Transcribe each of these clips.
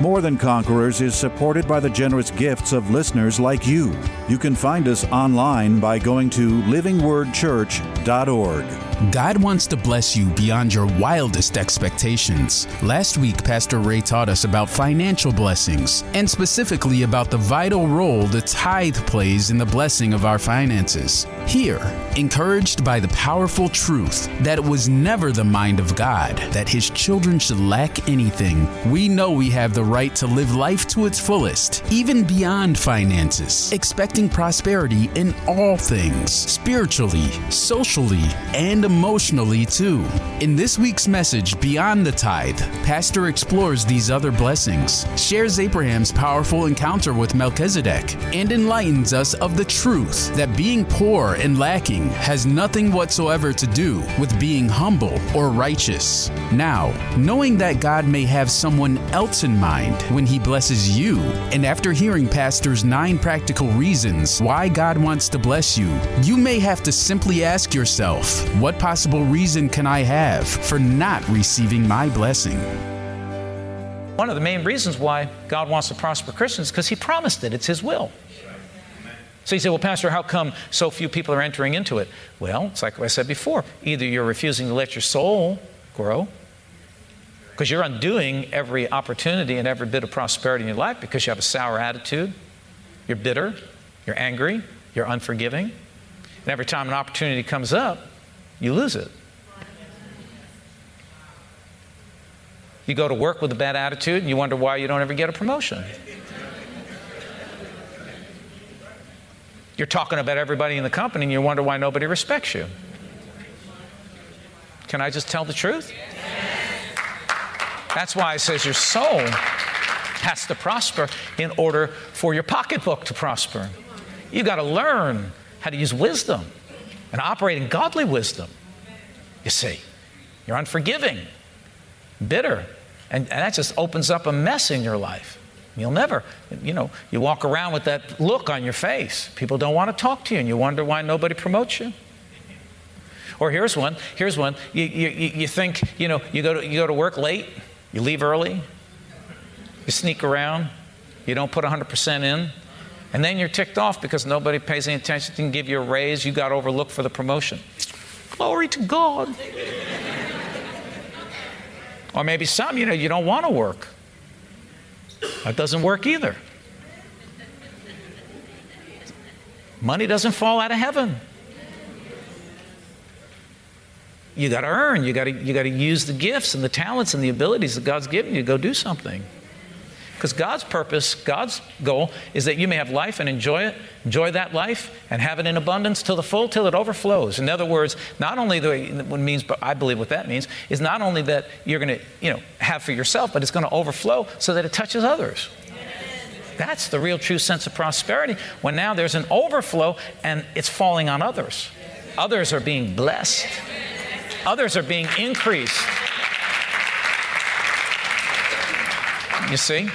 More Than Conquerors is supported by the generous gifts of listeners like you. You can find us online by going to livingwordchurch.org. God wants to bless you beyond your wildest expectations. Last week, Pastor Ray taught us about financial blessings, and specifically about the vital role the tithe plays in the blessing of our finances. Here, encouraged by the powerful truth that it was never the mind of God that His children should lack anything, we know we have the right to live life to its fullest, even beyond finances, expecting prosperity in all things, spiritually, socially, and emotionally too. In this week's message, Beyond the Tithe, Pastor explores these other blessings, shares Abraham's powerful encounter with Melchizedek, and enlightens us of the truth that being poor and lacking has nothing whatsoever to do with being humble or righteous. Now, knowing that God may have someone else in mind when He blesses you, and after hearing Pastor's nine practical reasons why God wants to bless you, you may have to simply ask yourself, what what possible reason can I have for not receiving my blessing? One of the main reasons why God wants to prosper Christians is because He promised it, it's His will. So you say, well, Pastor, how come so few people are entering into it? Well, it's like I said before either you're refusing to let your soul grow, because you're undoing every opportunity and every bit of prosperity in your life because you have a sour attitude, you're bitter, you're angry, you're unforgiving. And every time an opportunity comes up, you lose it. You go to work with a bad attitude and you wonder why you don't ever get a promotion. You're talking about everybody in the company and you wonder why nobody respects you. Can I just tell the truth? That's why it says your soul has to prosper in order for your pocketbook to prosper. You've got to learn how to use wisdom and operate in godly wisdom. You see, you're unforgiving, bitter, and, and that just opens up a mess in your life. You'll never, you know, you walk around with that look on your face. People don't want to talk to you, and you wonder why nobody promotes you. Or here's one. Here's one. You, you, you think, you know, you go, to, you go to work late, you leave early, you sneak around, you don't put 100% in, and then you're ticked off because nobody pays any attention, didn't give you a raise, you got overlooked for the promotion. Glory to God. or maybe some, you know, you don't want to work. That doesn't work either. Money doesn't fall out of heaven. You got to earn. You got to you got to use the gifts and the talents and the abilities that God's given you to go do something. Because God's purpose, God's goal is that you may have life and enjoy it, enjoy that life, and have it in abundance till the full, till it overflows. In other words, not only the what means, but I believe what that means is not only that you're going to, you know, have for yourself, but it's going to overflow so that it touches others. That's the real true sense of prosperity when now there's an overflow and it's falling on others. Others are being blessed. Others are being increased. You see?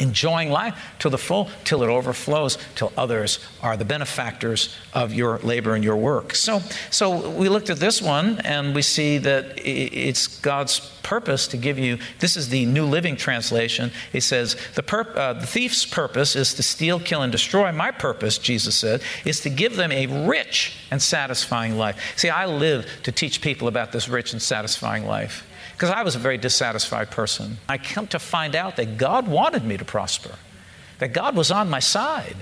Enjoying life to the full, till it overflows, till others are the benefactors of your labor and your work. So, so we looked at this one and we see that it's God's purpose to give you. This is the New Living Translation. It says, the, pur- uh, the thief's purpose is to steal, kill, and destroy. My purpose, Jesus said, is to give them a rich and satisfying life. See, I live to teach people about this rich and satisfying life because I was a very dissatisfied person. I come to find out that God wanted me to prosper, that God was on my side,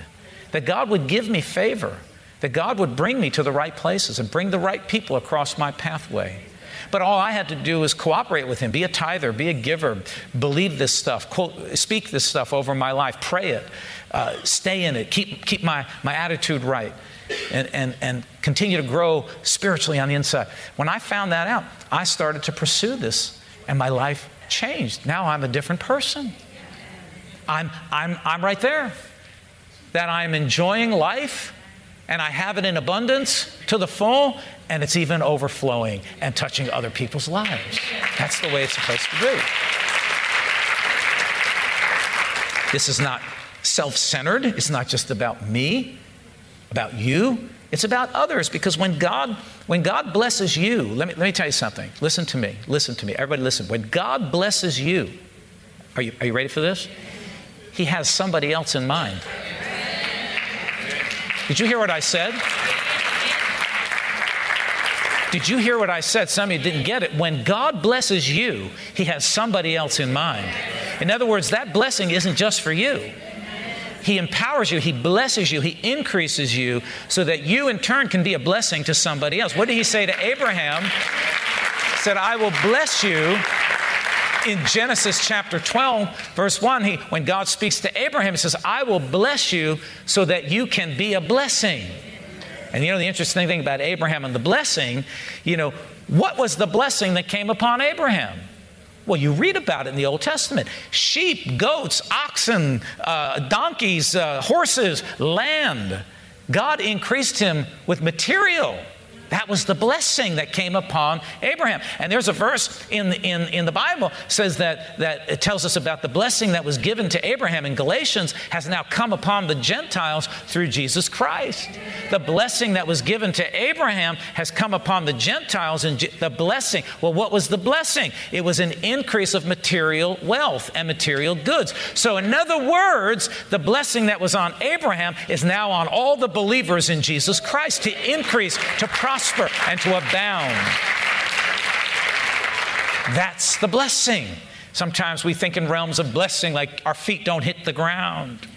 that God would give me favor, that God would bring me to the right places and bring the right people across my pathway. But all I had to do was cooperate with Him, be a tither, be a giver, believe this stuff, quote, speak this stuff over my life, pray it, uh, stay in it, keep, keep my, my attitude right and, and, and continue to grow spiritually on the inside. When I found that out, I started to pursue this, and my life changed. Now I'm a different person. I'm, I'm, I'm right there. That I'm enjoying life and I have it in abundance to the full, and it's even overflowing and touching other people's lives. That's the way it's supposed to be. This is not self centered, it's not just about me, about you. It's about others because when God when God blesses you, let me, let me tell you something. Listen to me. Listen to me. Everybody listen. When God blesses you, are you, are you ready for this? He has somebody else in mind. Did you hear what I said? Did you hear what I said? Some of you didn't get it. When God blesses you, He has somebody else in mind. In other words, that blessing isn't just for you. He empowers you, He blesses you, He increases you so that you in turn can be a blessing to somebody else. What did He say to Abraham? He said, I will bless you in Genesis chapter 12, verse 1, he, when God speaks to Abraham, he says, I will bless you so that you can be a blessing. And you know, the interesting thing about Abraham and the blessing, you know, what was the blessing that came upon Abraham? Well, you read about it in the Old Testament sheep, goats, oxen, uh, donkeys, uh, horses, land. God increased him with material. That was the blessing that came upon Abraham. And there's a verse in, in, in the Bible says that, that it tells us about the blessing that was given to Abraham in Galatians has now come upon the Gentiles through Jesus Christ. The blessing that was given to Abraham has come upon the Gentiles and the blessing. Well, what was the blessing? It was an increase of material wealth and material goods. So, in other words, the blessing that was on Abraham is now on all the believers in Jesus Christ to increase, to prosper prosper and to abound. That's the blessing. Sometimes we think in realms of blessing like our feet don't hit the ground.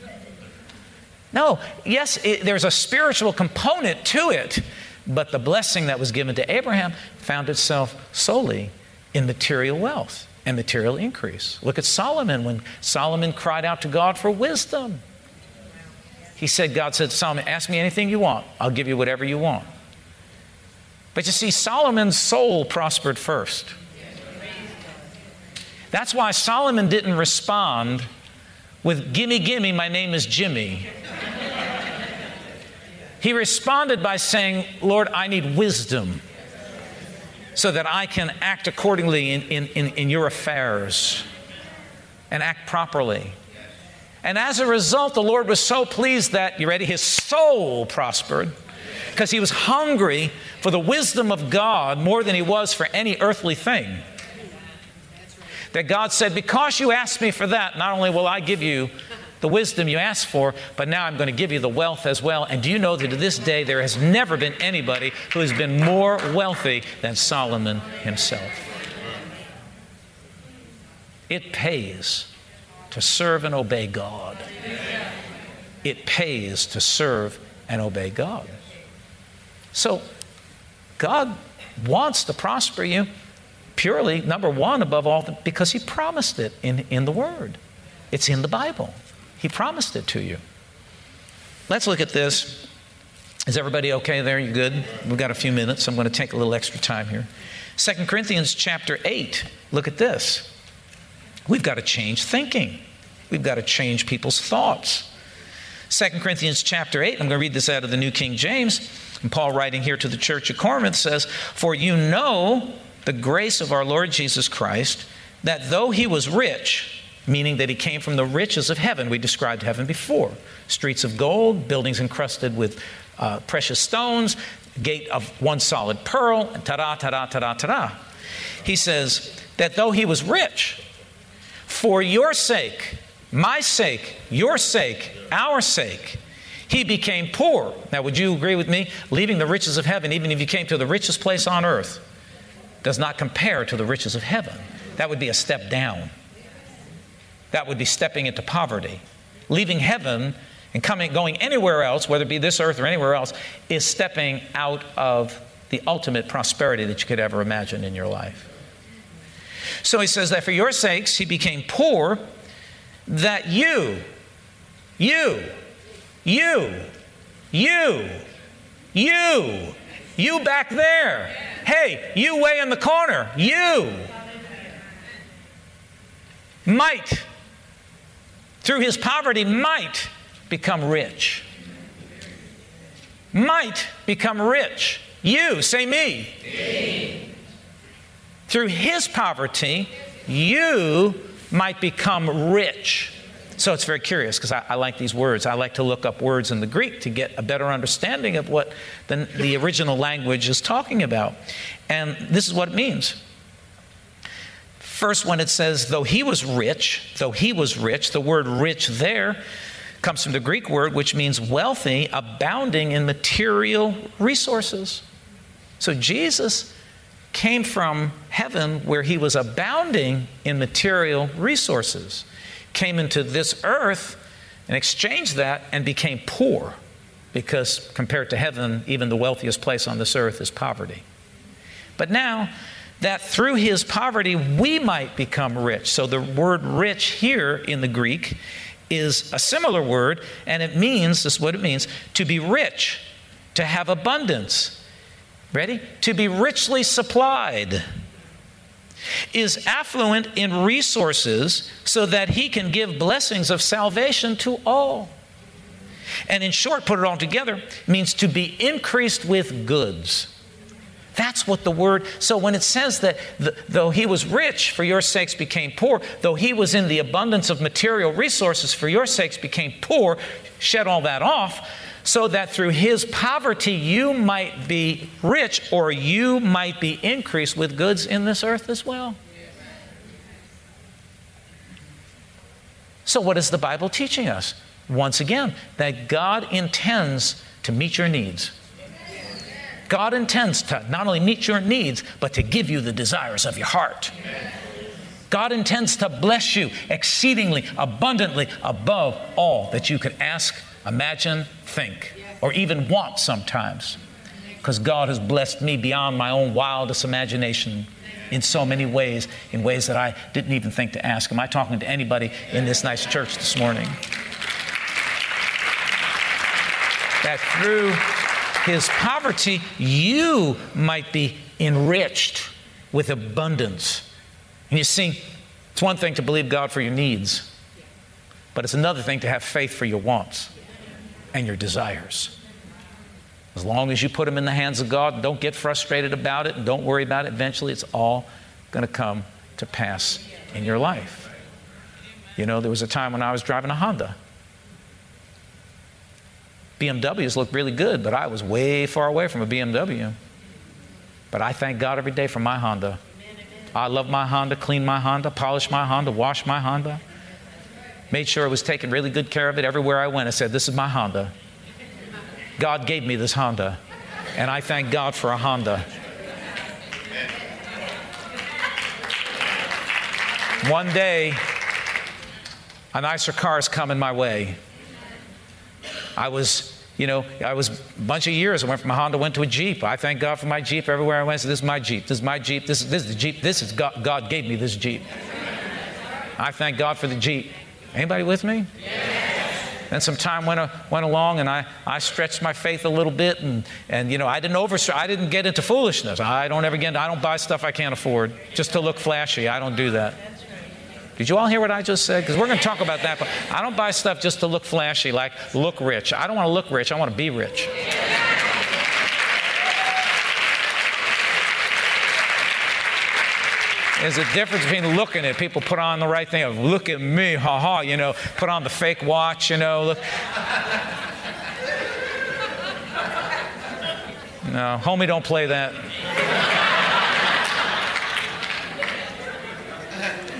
No, yes, it, there's a spiritual component to it, but the blessing that was given to Abraham found itself solely in material wealth and material increase. Look at Solomon when Solomon cried out to God for wisdom. He said, God said, Solomon, ask me anything you want. I'll give you whatever you want. But you see, Solomon's soul prospered first. That's why Solomon didn't respond with, Gimme, gimme, my name is Jimmy. He responded by saying, Lord, I need wisdom so that I can act accordingly in, in, in, in your affairs and act properly. And as a result, the Lord was so pleased that, you ready? His soul prospered because he was hungry for the wisdom of God more than he was for any earthly thing. That God said, Because you asked me for that, not only will I give you the wisdom you asked for, but now I'm going to give you the wealth as well. And do you know that to this day there has never been anybody who has been more wealthy than Solomon himself? It pays to serve and obey God. It pays to serve and obey God. So, God wants to prosper you purely, number one, above all, because He promised it in, in the Word. It's in the Bible. He promised it to you. Let's look at this. Is everybody okay there? You good? We've got a few minutes. I'm going to take a little extra time here. 2 Corinthians chapter 8. Look at this. We've got to change thinking. We've got to change people's thoughts. 2 Corinthians chapter 8, I'm going to read this out of the New King James. And Paul, writing here to the church of Corinth, says, For you know the grace of our Lord Jesus Christ, that though he was rich, meaning that he came from the riches of heaven, we described heaven before streets of gold, buildings encrusted with uh, precious stones, gate of one solid pearl, ta da, ta da, ta da, ta da. He says that though he was rich, for your sake, my sake, your sake, our sake, he became poor. Now, would you agree with me? Leaving the riches of heaven, even if you came to the richest place on earth, does not compare to the riches of heaven. That would be a step down. That would be stepping into poverty. Leaving heaven and coming, going anywhere else, whether it be this earth or anywhere else, is stepping out of the ultimate prosperity that you could ever imagine in your life. So he says that for your sakes he became poor, that you, you, you, you, you, you back there. Hey, you way in the corner. You might through his poverty, might become rich. Might become rich. You, say me. me. Through his poverty, you might become rich. So it's very curious because I, I, like these words. I like to look up words in the Greek to get a better understanding of what the, the original language is talking about. And this is what it means. First, when it says, though he was rich, though he was rich, the word rich there comes from the Greek word which means wealthy, abounding in material resources. So Jesus came from heaven where he was abounding in material resources came into this earth and exchanged that and became poor because compared to heaven, even the wealthiest place on this earth is poverty. But now, that through his poverty we might become rich. So the word rich here in the Greek is a similar word, and it means this is what it means to be rich, to have abundance. Ready? To be richly supplied is affluent in resources so that he can give blessings of salvation to all. And in short, put it all together, means to be increased with goods. That's what the word, so when it says that the, though he was rich, for your sakes became poor, though he was in the abundance of material resources, for your sakes became poor, shed all that off, so that through his poverty you might be rich or you might be increased with goods in this earth as well. So, what is the Bible teaching us? Once again, that God intends to meet your needs. God intends to not only meet your needs, but to give you the desires of your heart. God intends to bless you exceedingly, abundantly, above all that you could ask imagine, think, or even want sometimes. Because God has blessed me beyond my own wildest imagination in so many ways, in ways that I didn't even think to ask. Am I talking to anybody in this nice church this morning? That through his poverty, you might be enriched with abundance. And you see, it's one thing to believe God for your needs, but it's another thing to have faith for your wants and your desires. As long as you put them in the hands of God, don't get frustrated about it and don't worry about it. Eventually, it's all going to come to pass in your life. You know, there was a time when I was driving a Honda. BMWs looked really good, but I was way far away from a BMW. But I thank God every day for my Honda. I love my Honda, clean my Honda, polish my Honda, wash my Honda made sure I was taking really good care of it everywhere I went. I said, This is my Honda. God gave me this Honda, and I thank God for a Honda. One day, a nicer car is coming my way. I was, you know, I was a bunch of years. I went from a Honda, went to a Jeep. I thank God for my Jeep everywhere I went. So this is my Jeep. This is my Jeep. This is, this is the Jeep. This is God. God gave me this Jeep. I thank God for the Jeep. Anybody with me? Yes. Then some time went, uh, went along, and I, I stretched my faith a little bit, and, and you know I didn't over I didn't get into foolishness. I don't ever get I don't buy stuff I can't afford just to look flashy. I don't do that. Did you all hear what I just said? Because we're going to talk about that. But I don't buy stuff just to look flashy, like look rich. I don't want to look rich. I want to be rich. There's a difference between looking at people put on the right thing of look at me, ha ha, you know, put on the fake watch, you know. Look. No, homie, don't play that.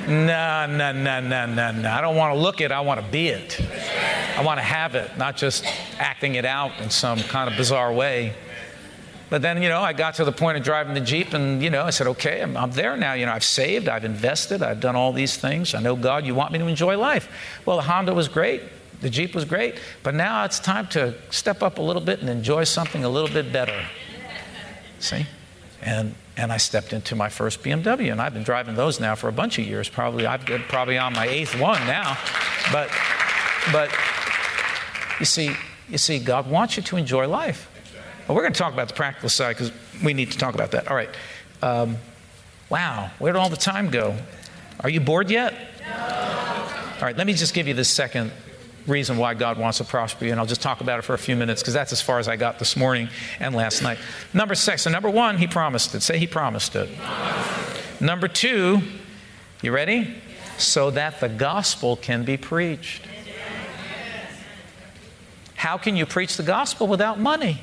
No, no, no, no, no, no. I don't want to look it, I want to be it. I want to have it, not just acting it out in some kind of bizarre way. But then, you know, I got to the point of driving the Jeep and, you know, I said, okay, I'm, I'm, there now. You know, I've saved, I've invested, I've done all these things. I know, God, you want me to enjoy life. Well, the Honda was great, the Jeep was great, but now it's time to step up a little bit and enjoy something a little bit better. See? And, and I stepped into my first BMW, and I've been driving those now for a bunch of years. Probably, I've been probably on my eighth one now. But, but you see, you see, God wants you to enjoy life. Well, we're going to talk about the practical side because we need to talk about that. All right. Um, wow, where did all the time go? Are you bored yet? No. All right, let me just give you the second reason why God wants to prosper you, and I'll just talk about it for a few minutes because that's as far as I got this morning and last night. Number six, so number one, He promised it. Say He promised it. Number two, you ready? So that the gospel can be preached. How can you preach the gospel without money?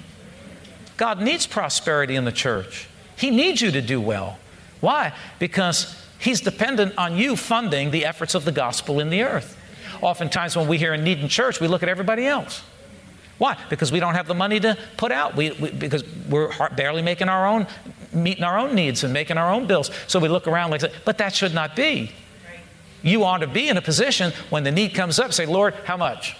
God needs prosperity in the church. He needs you to do well. Why? Because He's dependent on you funding the efforts of the gospel in the earth. Oftentimes, when we hear a need in church, we look at everybody else. Why? Because we don't have the money to put out. We, we, because we're barely making our own, meeting our own needs and making our own bills. So we look around like that. But that should not be. You ought to be in a position when the need comes up, say, Lord, how much?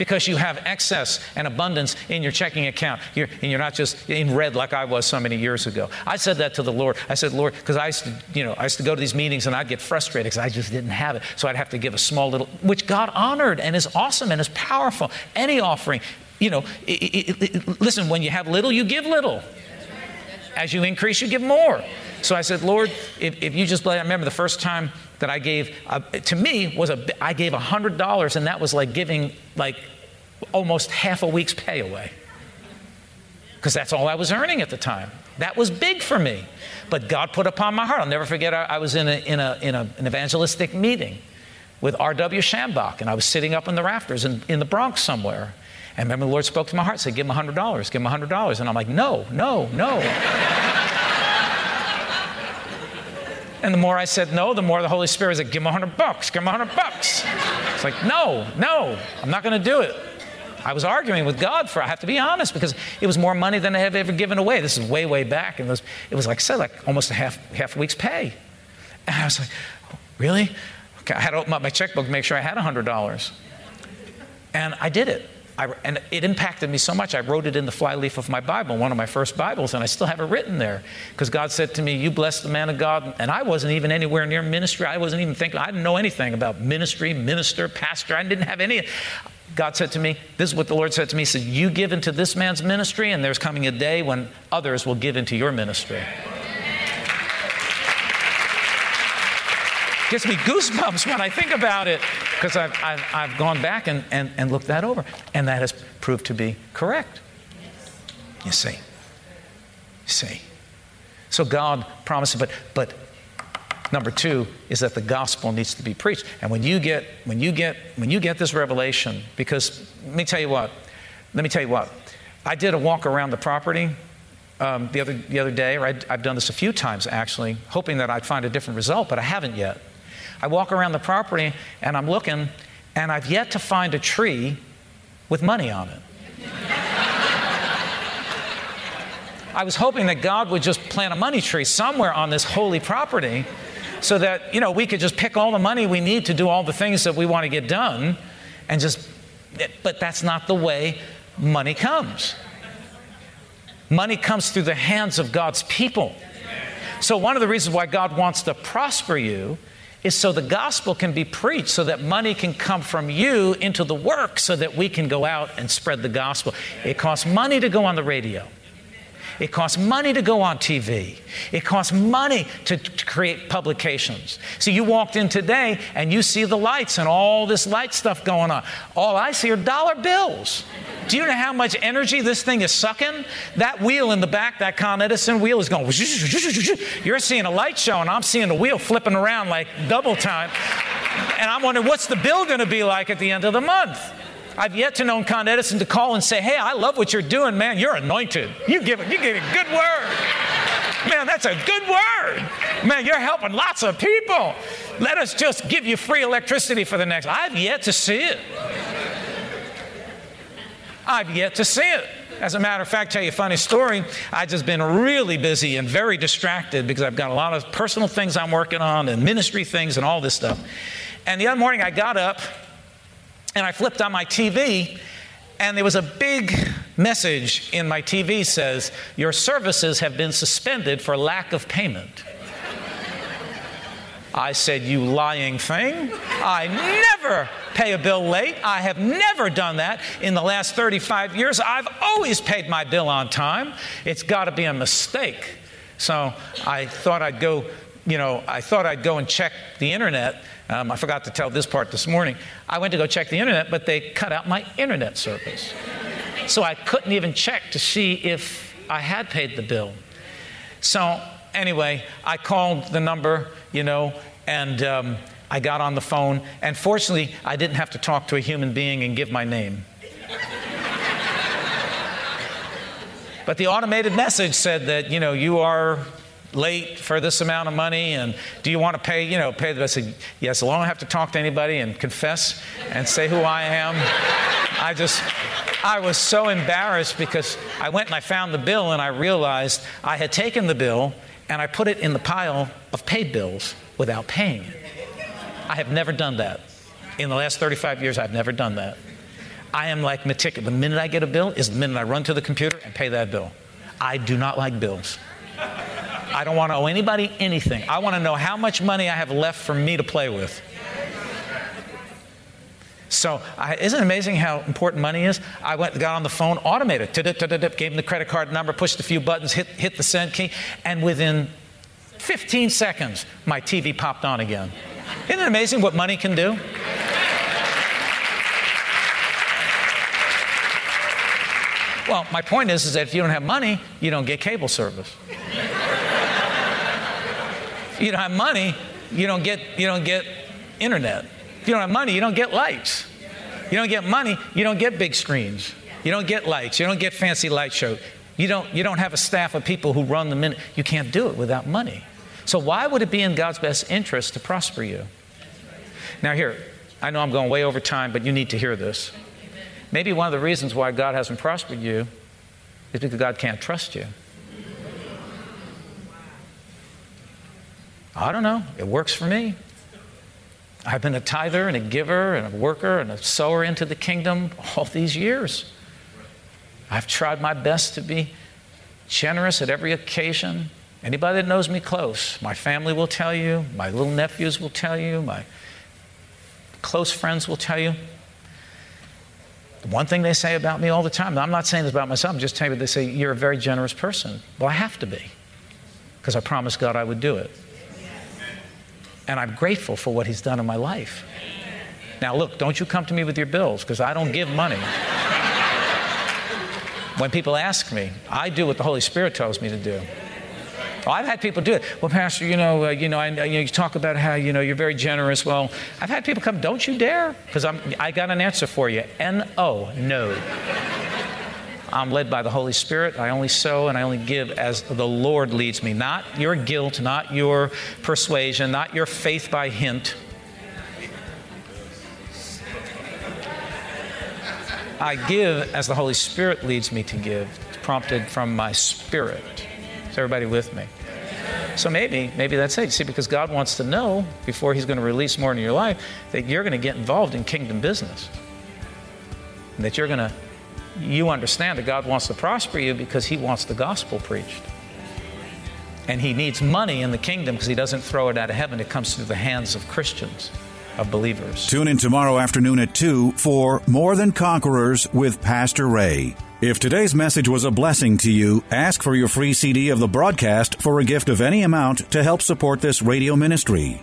Because you have excess and abundance in your checking account. You're, and you're not just in red like I was so many years ago. I said that to the Lord. I said, Lord, because I used to, you know, I used to go to these meetings and I'd get frustrated because I just didn't have it. So I'd have to give a small little, which God honored and is awesome and is powerful. Any offering, you know, it, it, it, listen, when you have little, you give little. As you increase, you give more. So I said, Lord, if, if you just, I remember the first time that I gave, uh, to me, was a, I gave $100, and that was like giving like almost half a week's pay away. Because that's all I was earning at the time. That was big for me. But God put upon my heart. I'll never forget, I, I was in, a, in, a, in a, an evangelistic meeting with R.W. Schambach, and I was sitting up in the rafters in, in the Bronx somewhere. And remember, the Lord spoke to my heart, said, Give him $100, give him $100. And I'm like, No, no, no. And the more I said no, the more the Holy Spirit said, give him a hundred bucks, give him a hundred bucks. It's like, no, no, I'm not going to do it. I was arguing with God for, I have to be honest, because it was more money than I have ever given away. This is way, way back. And it was, it was like said, like almost a half, half a week's pay. And I was like, really? Okay, I had to open up my checkbook to make sure I had $100. And I did it. I, and it impacted me so much. I wrote it in the flyleaf of my Bible, one of my first Bibles, and I still have it written there. Because God said to me, You bless the man of God. And I wasn't even anywhere near ministry. I wasn't even thinking, I didn't know anything about ministry, minister, pastor. I didn't have any. God said to me, This is what the Lord said to me. He said, You give into this man's ministry, and there's coming a day when others will give into your ministry. Gives me goosebumps when I think about it because I've, I've, I've, gone back and, and, and looked that over, and that has proved to be correct. You see. You see. So God promises, but, but number two is that the gospel needs to be preached. And when you get, when you get, when you get this revelation, because let me tell you what, let me tell you what, I did a walk around the property um, the, other, the other day, or i I've done this a few times actually, hoping that I'd find a different result, but I haven't yet. I walk around the property and I'm looking, and I've yet to find a tree with money on it. I was hoping that God would just plant a money tree somewhere on this holy property so that, you know, we could just pick all the money we need to do all the things that we want to get done and just, but that's not the way money comes. Money comes through the hands of God's people. So, one of the reasons why God wants to prosper you is so the gospel can be preached, so that money can come from you into the work, so that we can go out and spread the gospel. It costs money to go on the radio. It costs money to go on TV. It costs money to, to, create publications. So you walked in today and you see the lights and all this light stuff going on. All I see are dollar bills. Do you know how much energy this thing is sucking? That wheel in the back, that Con Edison wheel, is going. You're seeing a light show, and I'm seeing the wheel flipping around like double time. And I'm wondering, what's the bill going to be like at the end of the month? I've yet to know Con Edison to call and say, Hey, I love what you're doing, man. You're anointed. You give, you give a good word. Man, that's a good word. Man, you're helping lots of people. Let us just give you free electricity for the next. I've yet to see it. I've yet to see it. As a matter of fact, tell you a funny story. I've just been really busy and very distracted because I've got a lot of personal things I'm working on and ministry things and all this stuff. And the other morning I got up and I flipped on my TV, and there was a big message in my TV says, Your services have been suspended for lack of payment. I said, You lying thing. I never pay a bill late. I have never done that in the last 35 years. I've always paid my bill on time. It's got to be a mistake. So I thought I'd go you know, I thought I'd go and check the internet. Um, I forgot to tell this part this morning. I went to go check the internet, but they cut out my internet service. So I couldn't even check to see if I had paid the bill. So anyway, I called the number, you know, and um, I got on the phone. And fortunately, I didn't have to talk to a human being and give my name. but the automated message said that, you know, you are late for this amount of money and do you want to pay you know pay the I said yes I have to talk to anybody and confess and say who I am. I just I was so embarrassed because I went and I found the bill and I realized I had taken the bill and I put it in the pile of paid bills without paying it. I have never done that. In the last 35 years I've never done that. I am like meticulous. The minute I get a bill is the minute I run to the computer and pay that bill. I do not like bills I don't want to owe anybody anything. I want to know how much money I have left for me to play with. So, I, isn't it amazing how important money is? I went, got on the phone, automated, gave him the credit card number, pushed a few buttons, hit, hit the send key, and within 15 seconds, my TV popped on again. Isn't it amazing what money can do? Well, my point is, is that if you don't have money, you don't get cable service you don't have money, you don't get, you don't get internet. If you don't have money, you don't get lights. You don't get money, you don't get big screens. You don't get lights. You don't get fancy light show. You don't, you don't have a staff of people who run the minute. You can't do it without money. So why would it be in God's best interest to prosper you? Now here, I know I'm going way over time, but you need to hear this. Maybe one of the reasons why God hasn't prospered you is because God can't trust you. I don't know. It works for me. I've been a tither and a giver and a worker and a sower into the kingdom all these years. I've tried my best to be generous at every occasion. Anybody that knows me close, my family will tell you, my little nephews will tell you, my close friends will tell you. The one thing they say about me all the time, I'm not saying this about myself, I'm just telling you, they say, You're a very generous person. Well, I have to be, because I promised God I would do it and I'm grateful for what He's done in my life. Now, look, don't you come to me with your bills because I don't give money. when people ask me, I do what the Holy Spirit tells me to do. Oh, I've had people do it. Well, Pastor, you know, uh, you know, I, you, know, you talk about how you know you're very generous. Well, I've had people come. Don't you dare, because I'm. I got an answer for you. N O, no. I'm led by the Holy Spirit. I only sow and I only give as the Lord leads me. Not your guilt, not your persuasion, not your faith by hint. I give as the Holy Spirit leads me to give, prompted from my spirit. Is everybody with me? So maybe, maybe that's it. See, because God wants to know before He's going to release more into your life that you're going to get involved in kingdom business. And that you're going to you understand that God wants to prosper you because He wants the gospel preached. And He needs money in the kingdom because He doesn't throw it out of heaven, it comes through the hands of Christians, of believers. Tune in tomorrow afternoon at 2 for More Than Conquerors with Pastor Ray. If today's message was a blessing to you, ask for your free CD of the broadcast for a gift of any amount to help support this radio ministry.